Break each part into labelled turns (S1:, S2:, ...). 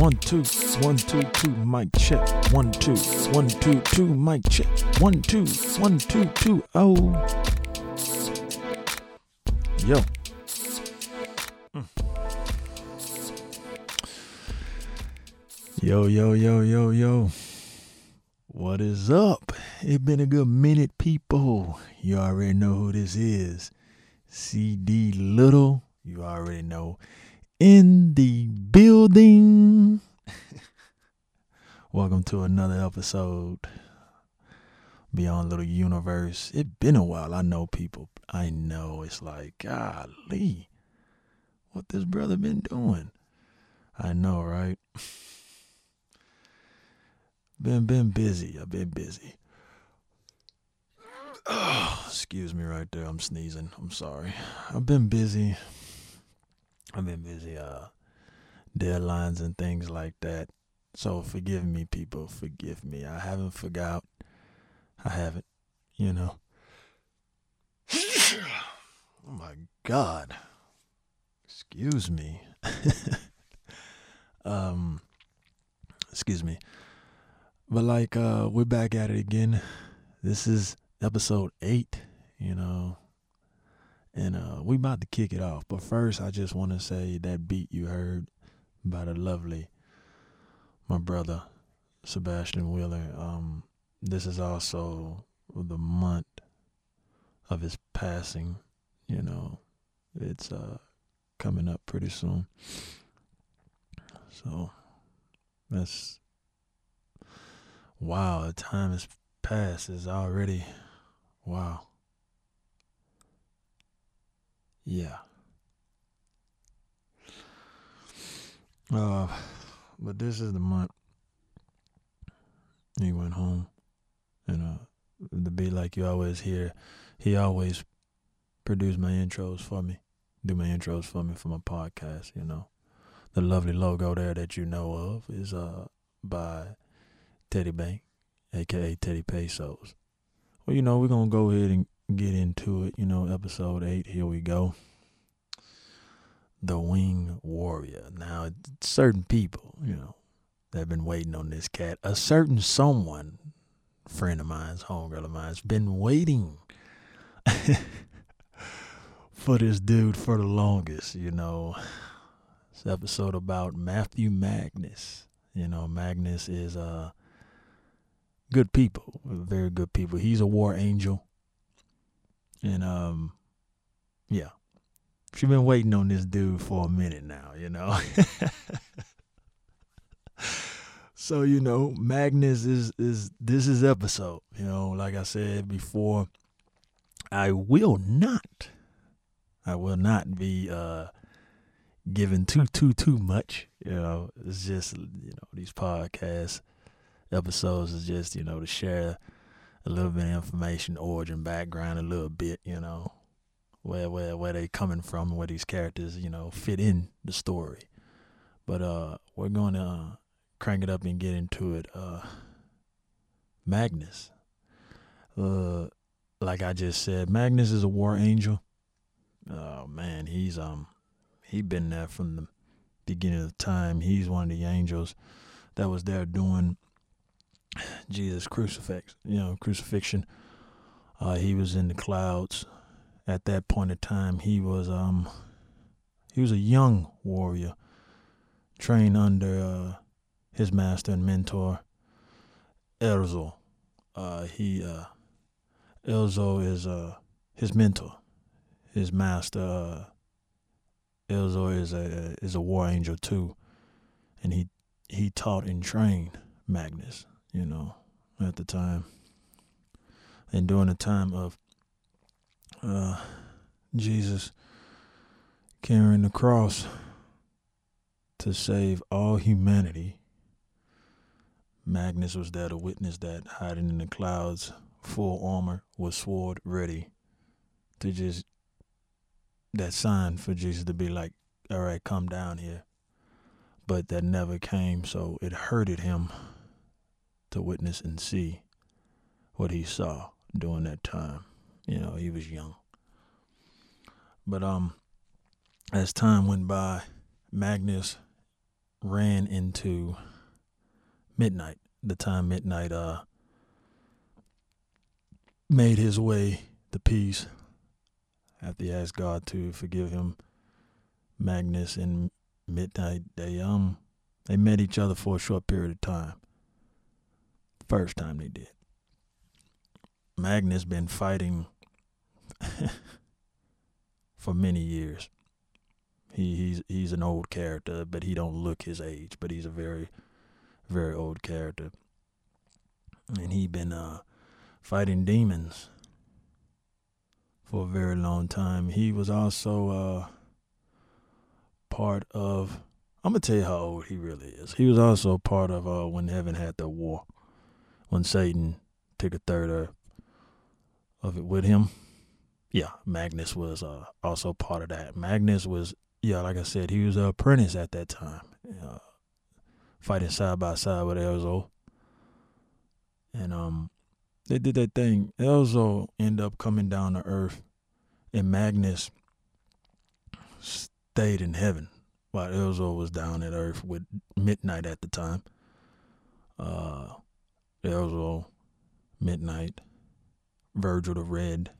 S1: One, two, one, two, two, mic check. One, two, one, two, two, mic check. One, two, one, two, two, oh. Yo. Mm. Yo, yo, yo, yo, yo. What is up? It been a good minute, people. You already know who this is. CD Little. You already know. In the building. Welcome to another episode. Beyond Little Universe. It's been a while. I know people. I know it's like, golly, what this brother been doing? I know, right? been been busy. I've been busy. Oh, excuse me right there. I'm sneezing. I'm sorry. I've been busy. I've been busy uh deadlines and things like that. So forgive me people, forgive me. I haven't forgot. I haven't, you know. oh my god. Excuse me. um excuse me. But like uh we're back at it again. This is episode 8, you know. And uh we about to kick it off. But first I just want to say that beat you heard by the lovely my brother Sebastian Wheeler. Um this is also the month of his passing, you know. It's uh coming up pretty soon. So that's wow, the time has passed. It's already wow. Yeah. Uh, but this is the month he went home, and uh, the beat like you always hear, he always produced my intros for me, do my intros for me for my podcast. You know, the lovely logo there that you know of is uh by Teddy Bank, aka Teddy Pesos. Well, you know, we're gonna go ahead and get into it. You know, episode eight. Here we go. The Wing Warrior. Now, certain people, you know, that have been waiting on this cat. A certain someone, friend of mine's, homegirl of mine's, been waiting for this dude for the longest. You know, this episode about Matthew Magnus. You know, Magnus is uh good people, very good people. He's a war angel. And um yeah. She's been waiting on this dude for a minute now, you know. so, you know, Magnus is is this is episode, you know, like I said before, I will not I will not be uh giving too too too much, you know. It's just, you know, these podcasts episodes is just you know to share a little bit of information, origin, background, a little bit, you know, where where where they coming from, where these characters you know fit in the story. But uh, we're going to uh, crank it up and get into it. Uh, Magnus, uh, like I just said, Magnus is a war angel. Oh man, he's um he been there from the beginning of time. He's one of the angels that was there doing Jesus crucifix, you know, crucifixion. Uh, he was in the clouds. At that point in time, he was um he was a young warrior, trained under uh, his master and mentor, Erzo. Uh, he uh, Erzo is uh his mentor, his master. Uh, is a is a war angel too, and he he taught and trained Magnus you know, at the time. And during the time of uh, Jesus carrying the cross to save all humanity, Magnus was there to witness that, hiding in the clouds, full armor, with sword ready to just that sign for Jesus to be like, all right, come down here. But that never came, so it hurted him to witness and see what he saw during that time. You know, he was young. But um as time went by, Magnus ran into midnight. The time midnight uh made his way to peace after he asked God to forgive him. Magnus and Midnight, they um they met each other for a short period of time. First time they did. Magnus been fighting for many years. He he's he's an old character, but he don't look his age, but he's a very very old character. And he been uh fighting demons for a very long time. He was also uh part of I'm gonna tell you how old he really is. He was also part of uh when heaven had the war. When Satan took a third of, it with him. Yeah, Magnus was uh also part of that. Magnus was yeah, like I said, he was an apprentice at that time. Uh, fighting side by side with Elzo. And um they did that thing. Elzo ended up coming down to earth and Magnus stayed in heaven while Elzo was down at earth with Midnight at the time. Uh Elzo, Midnight, Virgil the Red,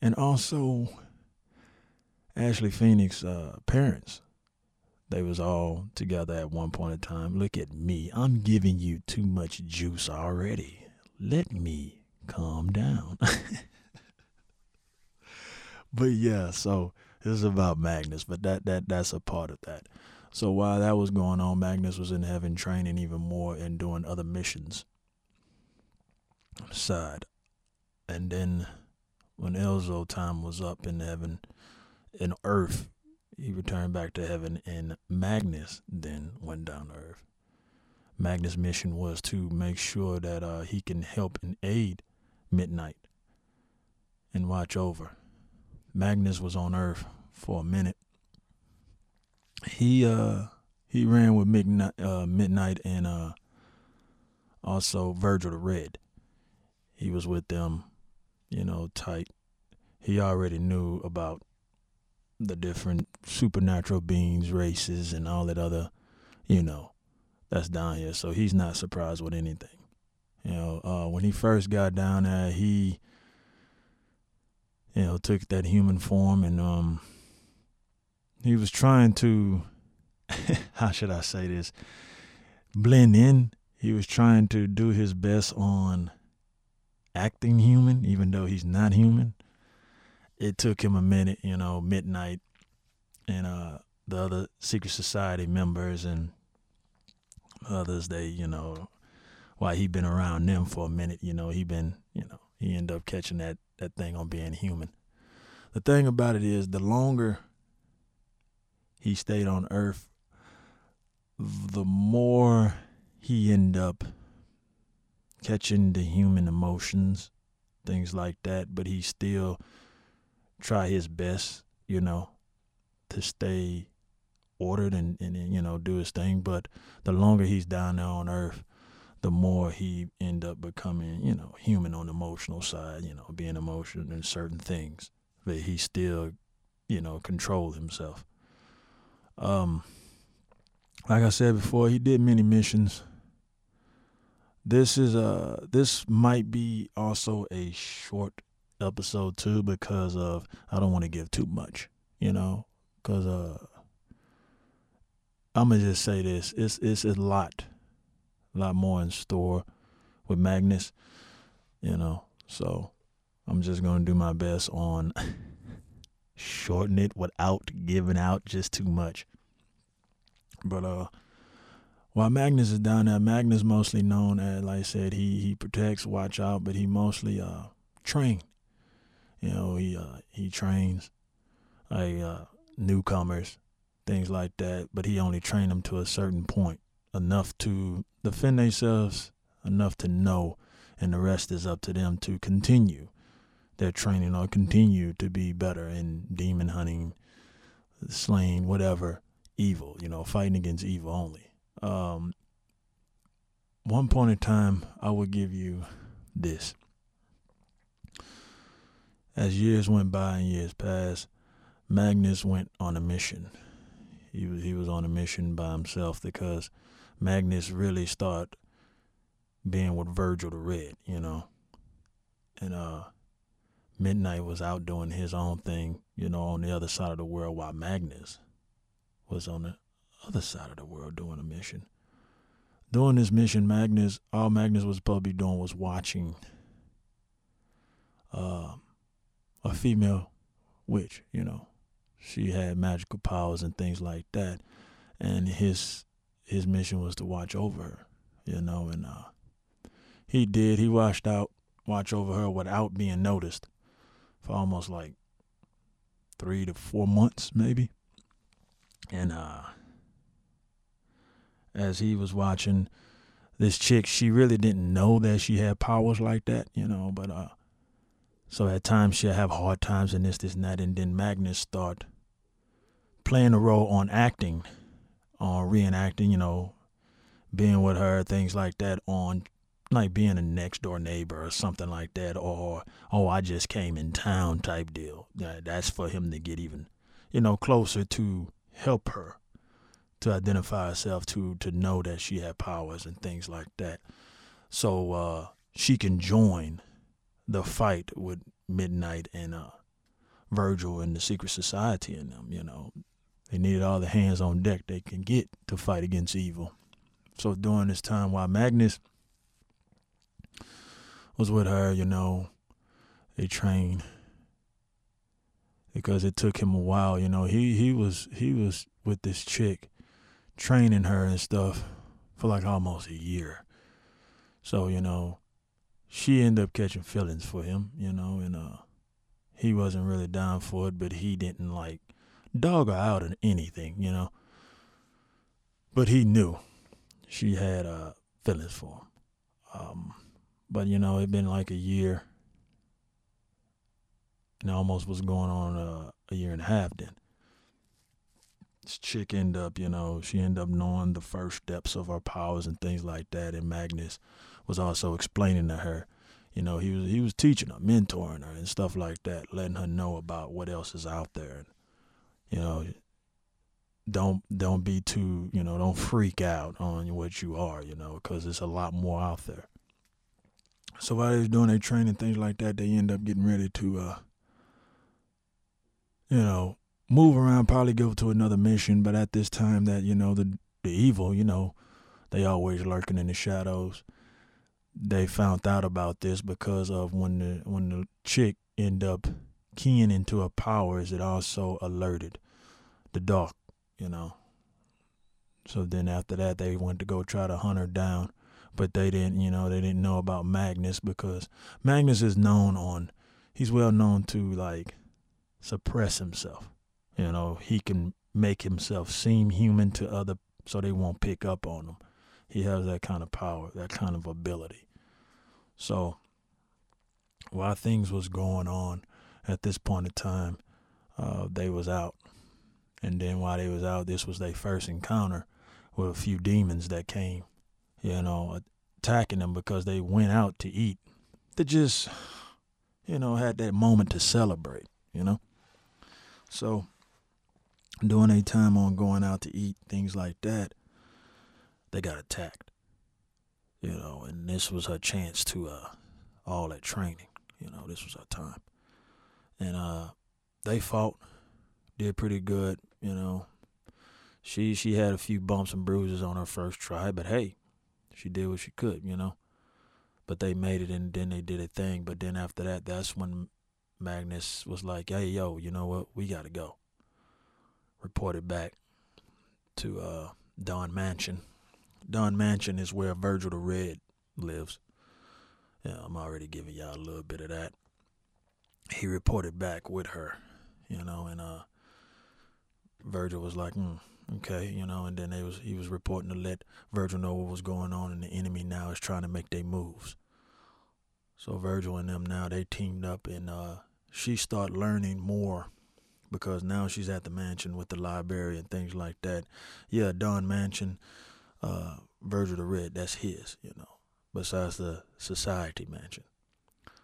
S1: and also Ashley Phoenix' uh, parents. They was all together at one point in time. Look at me. I'm giving you too much juice already. Let me calm down. but yeah, so this is about Magnus, but that that that's a part of that. So while that was going on, Magnus was in heaven training even more and doing other missions side. And then when Elzo time was up in heaven, in earth, he returned back to heaven and Magnus then went down to earth. Magnus' mission was to make sure that uh, he can help and aid Midnight and watch over. Magnus was on earth for a minute. He uh he ran with Midnight, uh, Midnight and uh also Virgil the Red. He was with them, you know, tight. He already knew about the different supernatural beings, races, and all that other, you know, that's down here. So he's not surprised with anything. You know, uh, when he first got down there, he, you know, took that human form and um, he was trying to, how should I say this, blend in. He was trying to do his best on acting human, even though he's not human it took him a minute, you know, midnight and uh the other secret society members and others they, you know, while he been around them for a minute, you know, he been, you know, he ended up catching that that thing on being human. The thing about it is the longer he stayed on earth, the more he end up catching the human emotions, things like that, but he still try his best, you know, to stay ordered and, and, and, you know do his thing. But the longer he's down there on Earth, the more he end up becoming, you know, human on the emotional side. You know, being emotional in certain things, but he still, you know, control himself. Um, like I said before, he did many missions. This is a this might be also a short episode too because of I don't want to give too much, you know, because uh, I'm gonna just say this: it's it's a lot, a lot more in store with Magnus, you know. So I'm just gonna do my best on shorten it without giving out just too much. But uh, while Magnus is down there, Magnus mostly known as, like I said, he he protects, watch out, but he mostly uh train you know, he uh, he trains like uh, newcomers, things like that. But he only trained them to a certain point, enough to defend themselves, enough to know, and the rest is up to them to continue their training or continue to be better in demon hunting, slaying, whatever evil. You know, fighting against evil only. Um, one point in time, I would give you this as years went by and years passed, Magnus went on a mission. he was he was on a mission by himself because Magnus really started being with Virgil the Red, you know. And uh Midnight was out doing his own thing, you know, on the other side of the world while Magnus was on the other side of the world doing a mission. Doing this mission, Magnus, all Magnus was supposed to be doing was watching uh, a female witch, you know. She had magical powers and things like that. And his his mission was to watch over her, you know, and uh, he did. He watched out watch over her without being noticed for almost like three to four months maybe. And uh as he was watching this chick, she really didn't know that she had powers like that, you know, but uh so at times she'll have hard times and this, this and that, and then Magnus start playing a role on acting, on reenacting, you know, being with her, things like that, on like being a next door neighbor or something like that, or oh I just came in town type deal. That's for him to get even, you know, closer to help her to identify herself to to know that she had powers and things like that. So uh, she can join the fight with Midnight and uh, Virgil and the secret society and them, you know. They needed all the hands on deck they can get to fight against evil. So during this time while Magnus was with her, you know, they trained because it took him a while, you know. He he was he was with this chick training her and stuff for like almost a year. So, you know, she ended up catching feelings for him, you know, and uh he wasn't really down for it, but he didn't like dog her out or anything, you know. But he knew she had uh feelings for him. Um but you know, it'd been like a year. And almost was going on uh, a year and a half then this chick end up, you know, she end up knowing the first steps of her powers and things like that. And Magnus was also explaining to her, you know, he was he was teaching her, mentoring her and stuff like that, letting her know about what else is out there. And, you know, don't don't be too, you know, don't freak out on what you are, you know, because there's a lot more out there. So while they're doing their training, things like that, they end up getting ready to, uh, you know, move around, probably go to another mission. But at this time, that you know the the evil, you know, they always lurking in the shadows. They found out about this because of when the when the chick end up keying into her powers, it also alerted the dark, you know. So then after that, they went to go try to hunt her down, but they didn't, you know, they didn't know about Magnus because Magnus is known on, he's well known to like suppress himself. You know, he can make himself seem human to other so they won't pick up on him. He has that kind of power, that kind of ability. So while things was going on at this point in time, uh, they was out. And then while they was out, this was their first encounter with a few demons that came, you know, attacking them because they went out to eat. They just, you know, had that moment to celebrate, you know. So during a time on going out to eat, things like that, they got attacked. You know, and this was her chance to uh all that training. You know, this was her time. And uh they fought, did pretty good, you know. She she had a few bumps and bruises on her first try, but hey, she did what she could, you know. But they made it and then they did a thing. But then after that, that's when Magnus was like, Hey yo, you know what, we gotta go reported back to uh, Dawn Mansion. Dawn Mansion is where Virgil the Red lives. Yeah, I'm already giving y'all a little bit of that. He reported back with her, you know, and uh, Virgil was like, mm, okay, you know, and then they was he was reporting to let Virgil know what was going on, and the enemy now is trying to make their moves. So Virgil and them now they teamed up, and uh, she started learning more because now she's at the mansion with the library and things like that. Yeah, Don Mansion, uh, Virgil the Red, that's his, you know, besides the Society Mansion.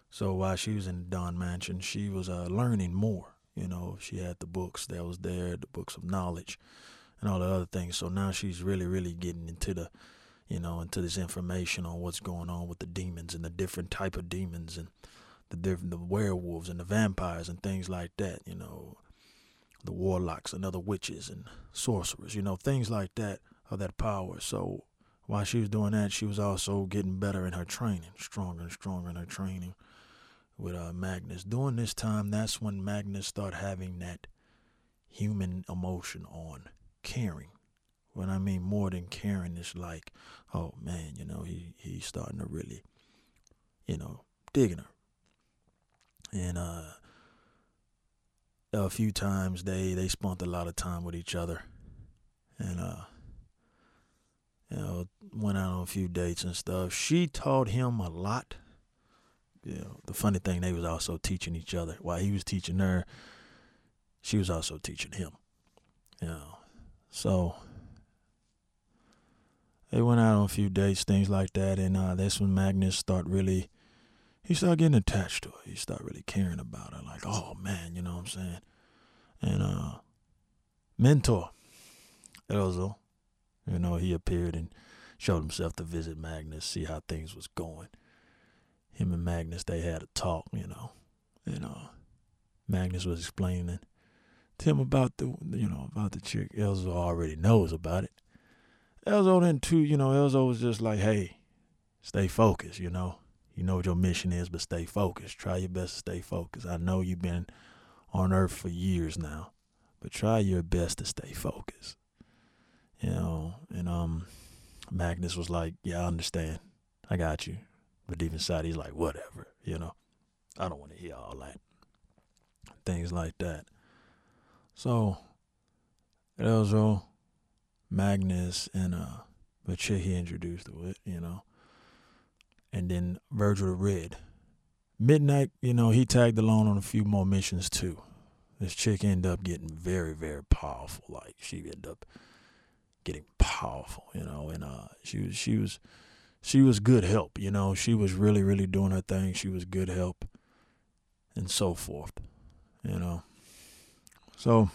S1: So while she was in Don Mansion, she was uh, learning more. You know, she had the books that was there, the books of knowledge, and all the other things. So now she's really, really getting into the, you know, into this information on what's going on with the demons and the different type of demons and the different the werewolves and the vampires and things like that. You know, the warlocks and other witches and sorcerers. You know, things like that of that power. So while she was doing that, she was also getting better in her training, stronger and stronger in her training with uh, Magnus. During this time, that's when Magnus started having that human emotion on caring. When I mean more than caring, it's like, oh man, you know, he he's starting to really, you know, digging her. And uh, a few times they they spent a lot of time with each other, and uh, you know, went out on a few dates and stuff. She taught him a lot. You know, the funny thing, they was also teaching each other. While he was teaching her, she was also teaching him. You know, so they went out on a few dates, things like that, and uh, that's when Magnus start really, he started getting attached to her. He started really caring about her, like, oh man, you know what I'm saying? And uh, mentor, Elzo, you know, he appeared and showed himself to visit Magnus, see how things was going. Him and Magnus, they had a talk, you know, and uh, Magnus was explaining to him about the, you know, about the chick. Elzo already knows about it. Elzo then too, you know, Elzo was just like, hey, stay focused, you know. You know what your mission is, but stay focused. Try your best to stay focused. I know you've been on earth for years now, but try your best to stay focused. You know, and um Magnus was like, Yeah, I understand. I got you. But deep inside he's like, whatever, you know. I don't want to hear all that. Things like that. So Elzo, Magnus, and uh but chick he introduced to it, you know. And then Virgil the Red. Midnight, you know, he tagged along on a few more missions too. This chick ended up getting very, very powerful. Like she ended up getting powerful, you know, and uh she was she was she was good help, you know. She was really, really doing her thing. She was good help and so forth. You know. So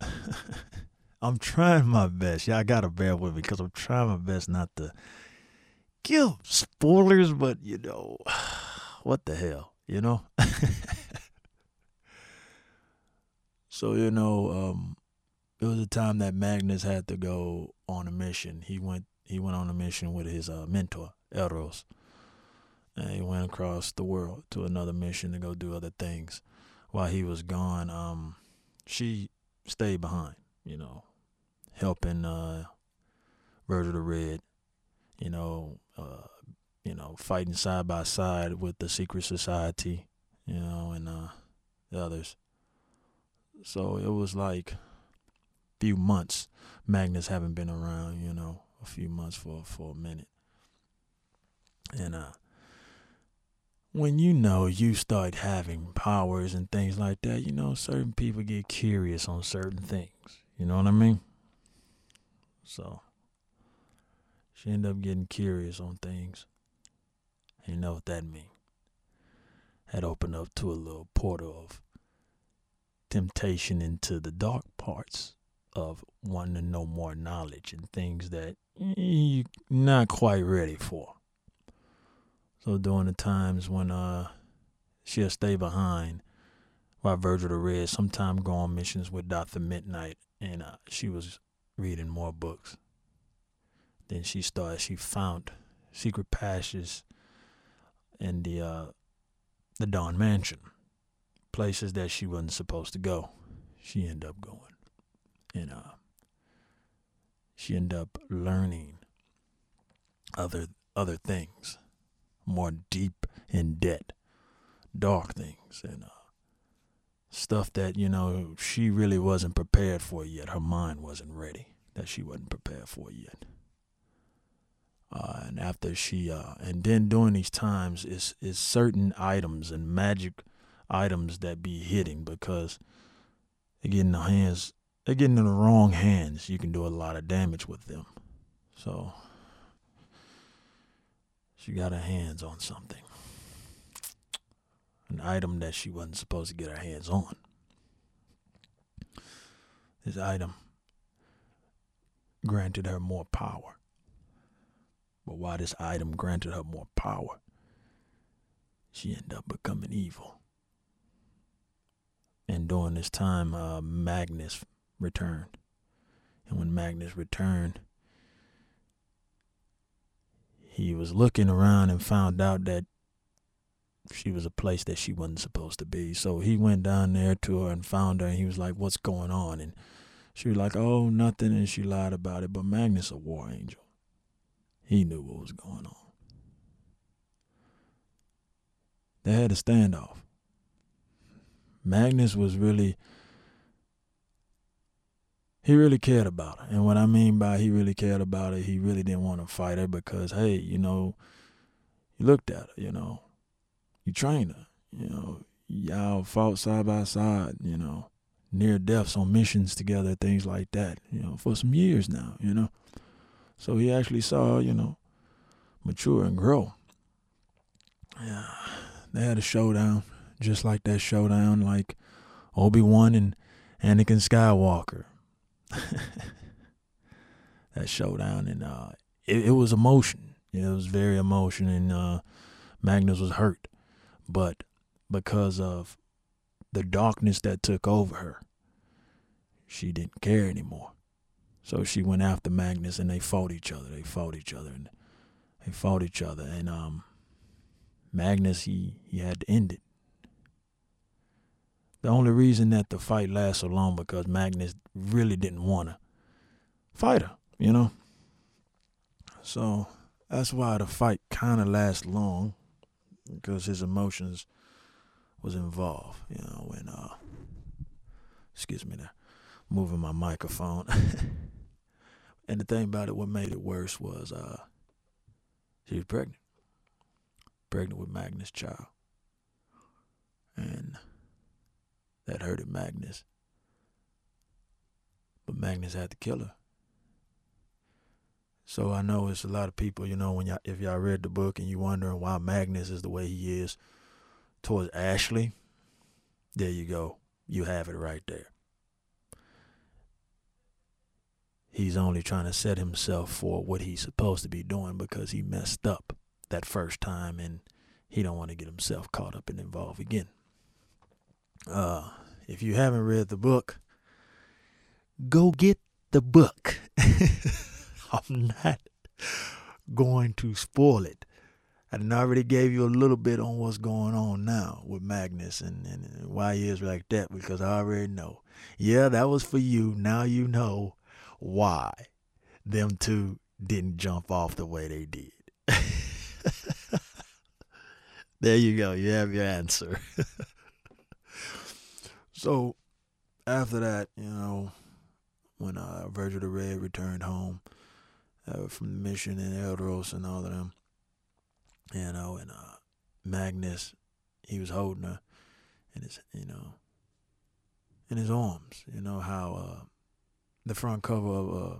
S1: I'm trying my best. Y'all gotta bear with me because I'm trying my best not to give spoilers, but you know, what the hell, you know? so, you know, um, it was a time that Magnus had to go on a mission. He went he went on a mission with his uh, mentor, Elros. And he went across the world to another mission to go do other things. While he was gone, um, she stayed behind, you know, helping uh, Virgil the Red, you know, uh, you know, fighting side by side with the secret society, you know, and uh, the others. So it was like a few months. Magnus haven't been around, you know, a few months for for a minute. And uh when you know you start having powers and things like that, you know, certain people get curious on certain things. You know what I mean? So she ended up getting curious on things. You know what that means. Had opened up to a little portal of temptation into the dark parts of wanting to know more knowledge and things that you're not quite ready for. So during the times when uh she'll stay behind while Virgil the Red sometime go on missions with Dr. Midnight and uh, she was reading more books. Then she started she found secret passages in the uh the Dawn Mansion. Places that she wasn't supposed to go. She ended up going and uh, she ended up learning other other things, more deep in debt, dark things, and uh, stuff that you know she really wasn't prepared for yet. Her mind wasn't ready. That she wasn't prepared for yet. Uh, and after she, uh, and then during these times, is is certain items and magic items that be hitting because they get in the hands they get in the wrong hands, you can do a lot of damage with them. So she got her hands on something. An item that she wasn't supposed to get her hands on. this item granted her more power. But why this item granted her more power, she ended up becoming evil. And during this time, uh, Magnus returned. And when Magnus returned, he was looking around and found out that she was a place that she wasn't supposed to be. So he went down there to her and found her, and he was like, "What's going on?" And she was like, "Oh, nothing," and she lied about it. But Magnus, a war angel, he knew what was going on. They had a standoff. Magnus was really he really cared about her. And what I mean by he really cared about her, he really didn't want to fight her because, hey, you know, he looked at her, you know, you trained her, you know, y'all fought side by side, you know, near deaths on missions together, things like that, you know, for some years now, you know. So he actually saw, you know, mature and grow. Yeah, they had a showdown, just like that showdown, like Obi Wan and Anakin Skywalker. that showdown, and uh, it, it was emotion. It was very emotion, and uh, Magnus was hurt, but because of the darkness that took over her, she didn't care anymore. So she went after Magnus, and they fought each other. They fought each other, and they fought each other, and um, Magnus he he had to end it. The only reason that the fight lasted so long because Magnus really didn't want to fight her, you know. So that's why the fight kind of lasts long because his emotions was involved, you know. When uh, excuse me, there, moving my microphone. and the thing about it, what made it worse was uh, she was pregnant, pregnant with Magnus' child, and that hurted Magnus. But Magnus had to kill her. So I know it's a lot of people, you know, when y'all if y'all read the book and you're wondering why Magnus is the way he is towards Ashley, there you go. You have it right there. He's only trying to set himself for what he's supposed to be doing because he messed up that first time and he don't want to get himself caught up and involved again. Uh, if you haven't read the book, go get the book. I'm not going to spoil it. I already gave you a little bit on what's going on now with Magnus and, and, why he is like that because I already know. Yeah, that was for you. Now you know why them two didn't jump off the way they did. there you go. You have your answer. So after that, you know, when uh, Virgil the Red returned home uh, from the mission in Elderos and all of them, you know, and uh, Magnus, he was holding her in his, you know, in his arms. You know how uh, the front cover of uh,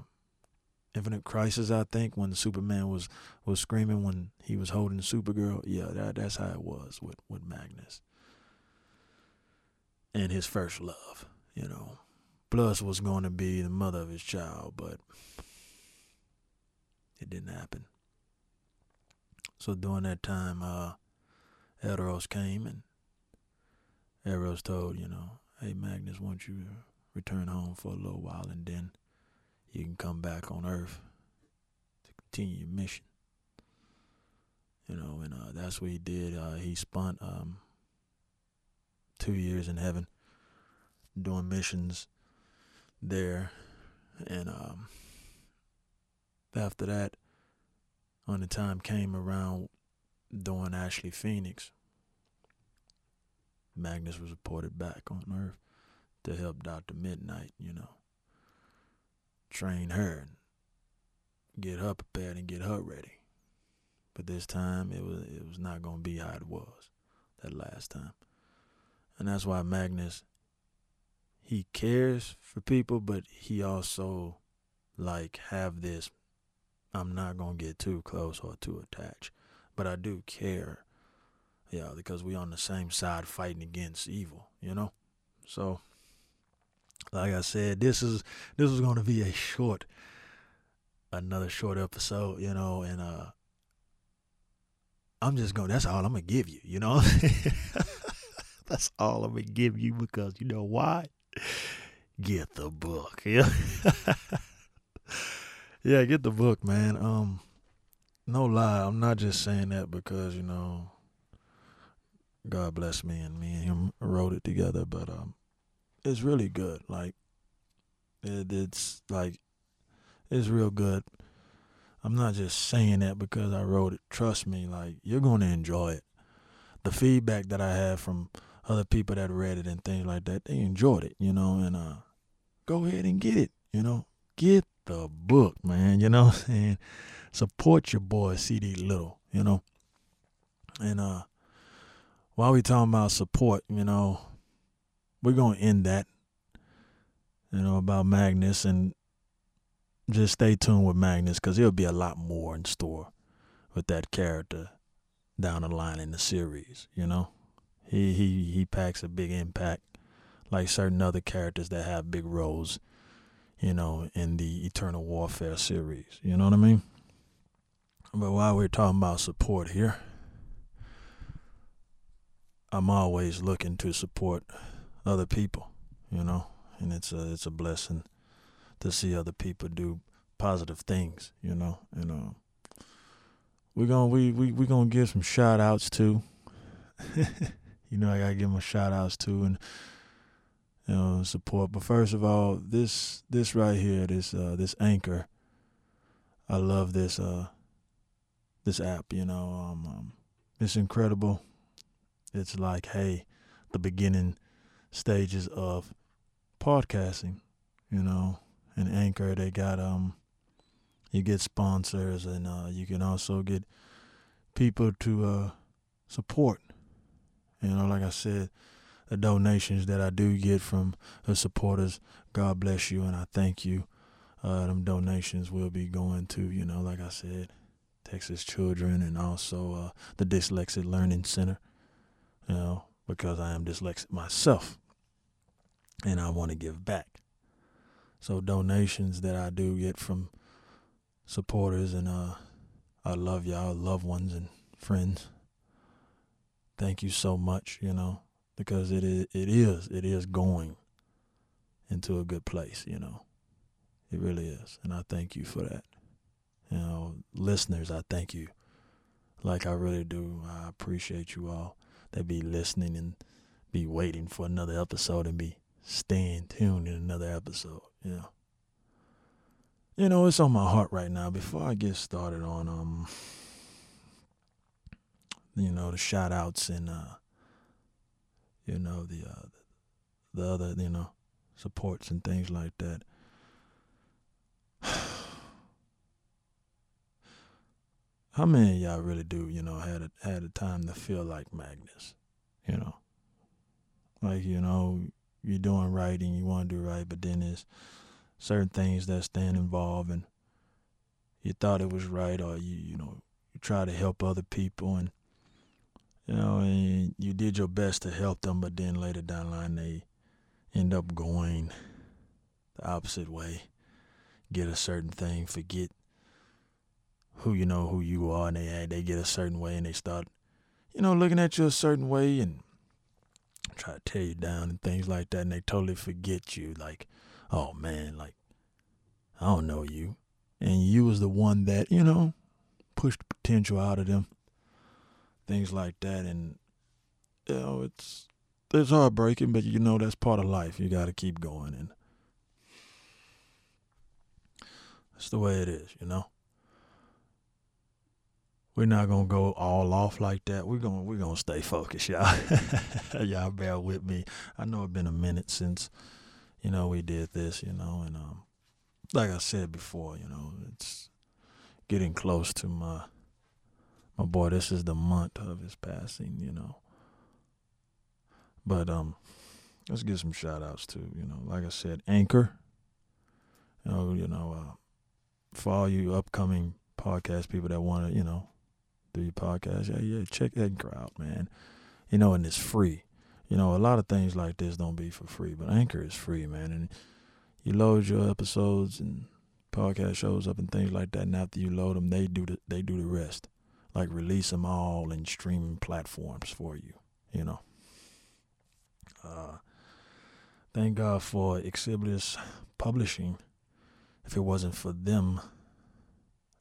S1: Infinite Crisis, I think, when Superman was was screaming when he was holding Supergirl. Yeah, that that's how it was with with Magnus and his first love, you know. Plus was going to be the mother of his child, but it didn't happen. So during that time, uh, Elderos came and Eros told, you know, hey, Magnus wants you to return home for a little while and then you can come back on Earth to continue your mission. You know, and uh, that's what he did. Uh, he spent um, two years in heaven doing missions there. And um, after that, when the time came around doing Ashley Phoenix, Magnus was reported back on Earth to help Dr. Midnight, you know, train her and get her prepared and get her ready. But this time it was it was not gonna be how it was that last time. And that's why Magnus he cares for people, but he also like have this I'm not gonna get too close or too attached. But I do care. Yeah, because we on the same side fighting against evil, you know? So like I said, this is this is to be a short, another short episode, you know, and uh, I'm just gonna. That's all I'm gonna give you, you know. that's all I'm gonna give you because you know why? Get the book, yeah. yeah, get the book, man. Um, no lie, I'm not just saying that because you know, God bless me and me and him wrote it together, but um, it's really good. Like, it, it's like, it's real good. I'm not just saying that because I wrote it. Trust me, like you're gonna enjoy it. The feedback that I have from other people that read it and things like that, they enjoyed it, you know, and uh go ahead and get it, you know. Get the book, man, you know what I'm saying? Support your boy CD Little, you know. And uh while we talking about support, you know, we're gonna end that. You know, about Magnus and just stay tuned with Magnus because there'll be a lot more in store with that character down the line in the series, you know? He he he packs a big impact like certain other characters that have big roles, you know, in the Eternal Warfare series. You know what I mean? But while we're talking about support here, I'm always looking to support other people, you know, and it's a it's a blessing to see other people do positive things, you know, and um, we're gonna we we we gonna give some shout outs to. you know, I gotta give them shout outs too, and you know support. But first of all, this this right here, this uh this anchor, I love this uh this app. You know, um, um it's incredible. It's like, hey, the beginning stages of podcasting. You know, and Anchor, they got um, you get sponsors, and uh, you can also get people to uh support you know, like I said, the donations that I do get from the supporters, God bless you and I thank you. Uh, them donations will be going to, you know, like I said, Texas Children and also uh, the Dyslexic Learning Center, you know, because I am dyslexic myself and I want to give back. So donations that I do get from supporters and uh, I love y'all, loved ones and friends thank you so much, you know, because it is it is it is going into a good place, you know. It really is. And I thank you for that. You know, listeners, I thank you. Like I really do. I appreciate you all that be listening and be waiting for another episode and be staying tuned in another episode, you know. You know, it's on my heart right now. Before I get started on um you know the shout outs and uh you know the uh the other you know supports and things like that. How many of y'all really do you know had a had a time to feel like magnus you know? Like you know you're doing right and you want to do right but then there's certain things that stand involved and you thought it was right or you you know you try to help other people and you know, and you did your best to help them, but then later down the line they end up going the opposite way, get a certain thing, forget who you know who you are, and they they get a certain way, and they start, you know, looking at you a certain way and try to tear you down and things like that, and they totally forget you. Like, oh man, like I don't know you, and you was the one that you know pushed the potential out of them things like that. And you know, it's it's heartbreaking, but you know that's part of life. You got to keep going, and that's the way it is. You know, we're not gonna go all off like that. We're gonna we're gonna stay focused, y'all. y'all bear with me. I know it's been a minute since you know we did this. You know, and um, like I said before, you know, it's getting close to my my boy, this is the month of his passing, you know. But um, let's give some shout outs to, you know, like I said, Anchor. You know, you know, uh, for all you upcoming podcast people that want to, you know, do your podcast, yeah, yeah, check Anchor out, man. You know, and it's free. You know, a lot of things like this don't be for free, but Anchor is free, man. And you load your episodes and podcast shows up and things like that, and after you load them, they do the they do the rest, like release them all in streaming platforms for you. You know. Uh, thank God for Xlibris Publishing. If it wasn't for them,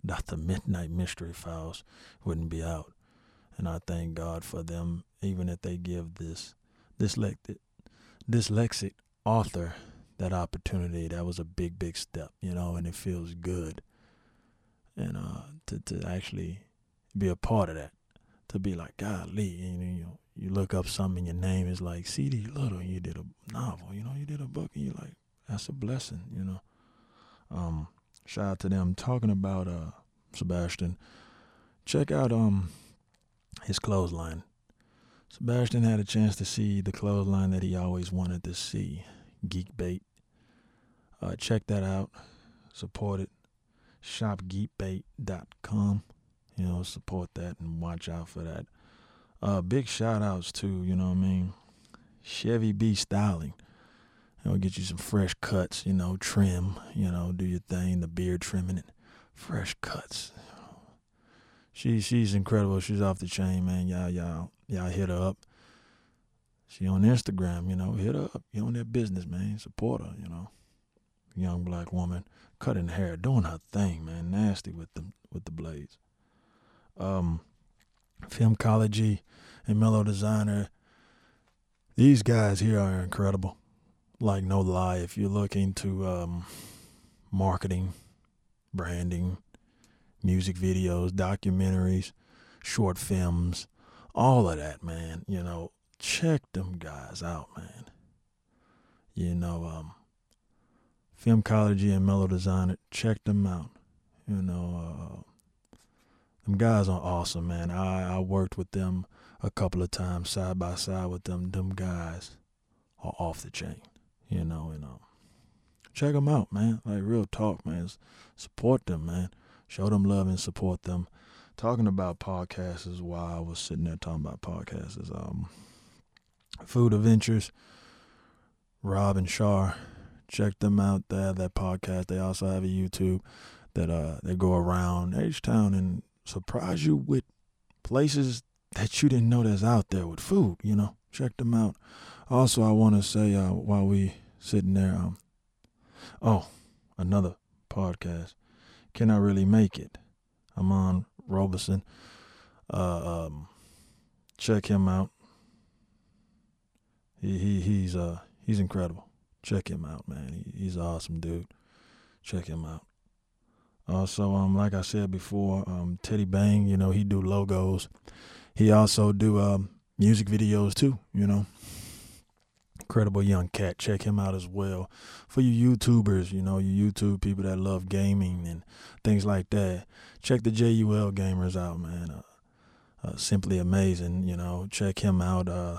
S1: not the Midnight Mystery Files wouldn't be out. And I thank God for them, even if they give this dyslexic, dyslexic author that opportunity. That was a big, big step, you know, and it feels good. And uh, to to actually be a part of that, to be like, golly, you know, you, you look up something, your name is like C.D. Little, and you did a novel, you know, you did a book, and you're like, that's a blessing, you know. Um, shout out to them. Talking about uh, Sebastian, check out um his clothesline. Sebastian had a chance to see the clothesline that he always wanted to see, Geek Bait. Uh, check that out. Support it. Shopgeekbait.com. You know, support that and watch out for that. Uh, big shout outs to, you know what I mean, Chevy B Styling. You know, get you some fresh cuts, you know, trim, you know, do your thing, the beard trimming it. Fresh cuts. She she's incredible. She's off the chain, man. Y'all, y'all, y'all hit her up. She on Instagram, you know, hit her up. You on that business, man. Support her, you know. Young black woman, cutting hair, doing her thing, man. Nasty with the with the blades. Um, Filmcology and Mellow Designer. These guys here are incredible. Like no lie, if you're looking to um, marketing, branding, music videos, documentaries, short films, all of that, man. You know, check them guys out, man. You know, um, Filmcology and Mellow Designer, check them out. You know, uh, them guys are awesome, man. I, I worked with them a couple of times side by side with them. Them guys are off the chain, you know, and um, check them out, man. Like real talk, man. Support them, man. Show them love and support them. Talking about podcasts is why I was sitting there talking about podcasts. Is um, Food Adventures, Rob and Shar. Check them out. They have that podcast. They also have a YouTube that uh they go around H Town and surprise you with places that you didn't know that's out there with food. You know, check them out. Also, I want to say uh, while we sitting there, um, oh, another podcast can I really make it? Amon Roberson. Uh, um, check him out. He he he's uh he's incredible. Check him out, man. He, he's an awesome dude. Check him out. Also, um, like I said before, um, Teddy Bang, you know, he do logos. He also do um music videos too, you know incredible young cat. Check him out as well. For you YouTubers, you know, you YouTube people that love gaming and things like that, check the JUL gamers out, man. Uh, uh, simply amazing, you know. Check him out. Uh,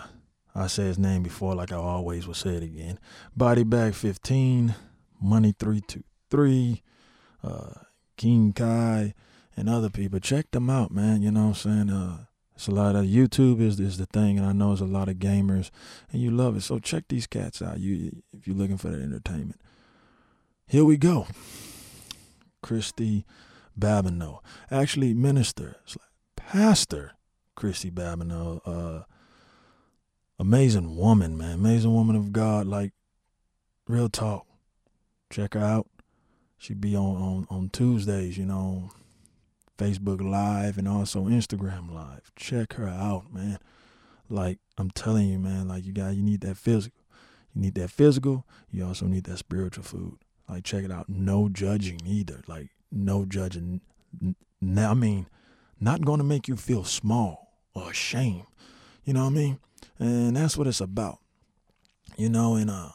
S1: I said his name before, like I always will say it again. Body Bag 15, Money 323, uh, King Kai, and other people. Check them out, man. You know what I'm saying? Uh, it's a lot of YouTube is is the thing, and I know it's a lot of gamers, and you love it. So check these cats out. You if you're looking for that entertainment. Here we go. Christy Babineau, actually minister, pastor Christy Babineau, uh, amazing woman, man, amazing woman of God. Like real talk. Check her out. She be on on on Tuesdays, you know, Facebook Live and also Instagram Live. Check her out, man. Like I'm telling you, man, like you got you need that physical. You need that physical. You also need that spiritual food. Like check it out. No judging either. Like no judging. Now I mean, not going to make you feel small or ashamed. You know what I mean? And that's what it's about. You know, and uh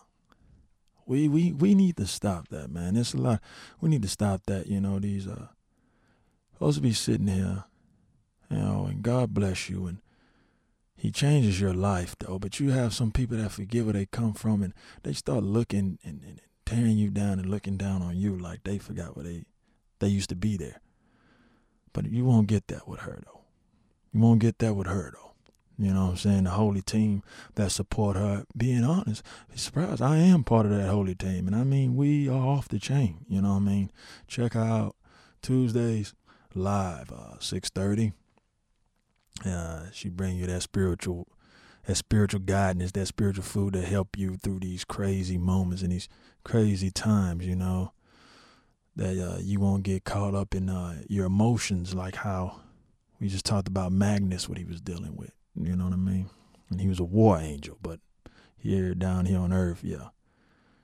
S1: we we we need to stop that, man. It's a lot. We need to stop that. You know these uh supposed to be sitting here, you know, and God bless you and he changes your life though. But you have some people that forget where they come from and they start looking and, and tearing you down and looking down on you like they forgot where they they used to be there. But you won't get that with her though. You won't get that with her though. You know what I'm saying? The holy team that support her. Being honest, surprised I am part of that holy team, and I mean we are off the chain. You know what I mean? Check her out Tuesdays live, uh, six thirty. Uh, she bring you that spiritual, that spiritual guidance, that spiritual food to help you through these crazy moments and these crazy times. You know that uh, you won't get caught up in uh, your emotions like how we just talked about Magnus, what he was dealing with. You know what I mean? And he was a war angel, but here down here on earth, yeah,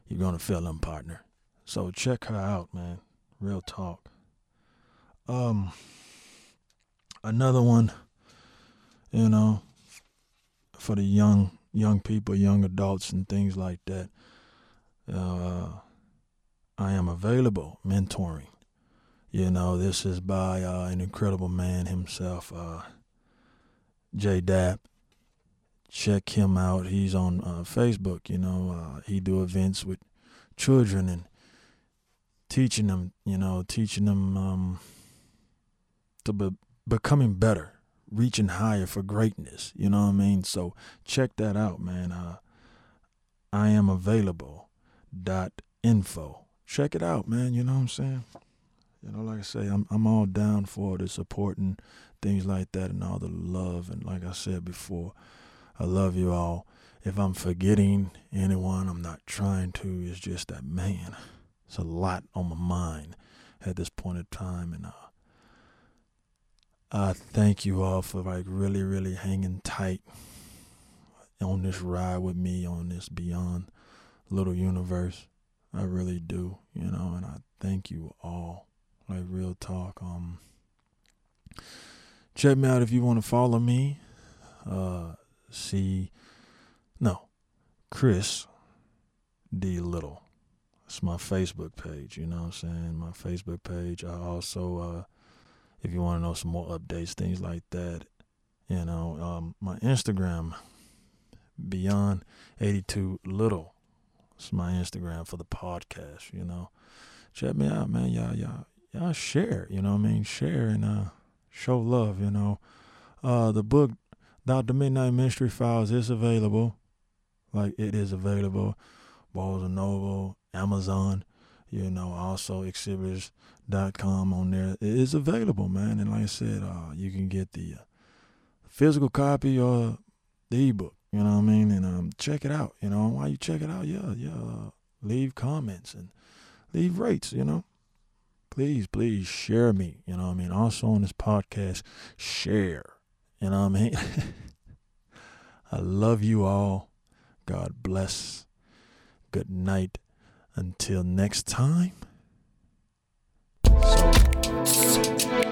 S1: you're gonna feel him, partner. So check her out, man. Real talk. Um, another one, you know, for the young young people, young adults, and things like that. Uh, I am available mentoring. You know, this is by uh, an incredible man himself, uh, J Dap. Check him out. He's on uh, Facebook. You know, uh, he do events with children and teaching them. You know, teaching them um, to be becoming better, reaching higher for greatness. You know what I mean? So check that out, man. Uh, I am available. Dot info. Check it out, man. You know what I'm saying? You know, like I say, I'm I'm all down for the support and things like that and all the love and like I said before, I love you all. If I'm forgetting anyone, I'm not trying to. It's just that man, it's a lot on my mind at this point in time and uh I thank you all for like really, really hanging tight on this ride with me on this beyond little universe. I really do, you know, and I thank you all like real talk. Um, check me out if you want to follow me. Uh, see, no, Chris D Little. It's my Facebook page. You know what I'm saying? My Facebook page. I also, uh, if you want to know some more updates, things like that, you know, um, my Instagram, Beyond 82 Little. It's my Instagram for the podcast. You know, check me out, man. Y'all, y'all, y'all share, you know what I mean? Share and uh, show love, you know. Uh, the book, Dr. Midnight Mystery Files, is available. Like, it is available. Barnes and Noble, Amazon, you know, also xlibris.com on there. It is available, man. And like I said, uh, you can get the uh, physical copy or the ebook, you know what I mean? And um, check it out, you know. While you check it out, yeah, yeah, uh, leave comments and leave rates, you know please, please share me. You know what I mean? Also on this podcast, share. You know what I mean? I love you all. God bless. Good night. Until next time. So.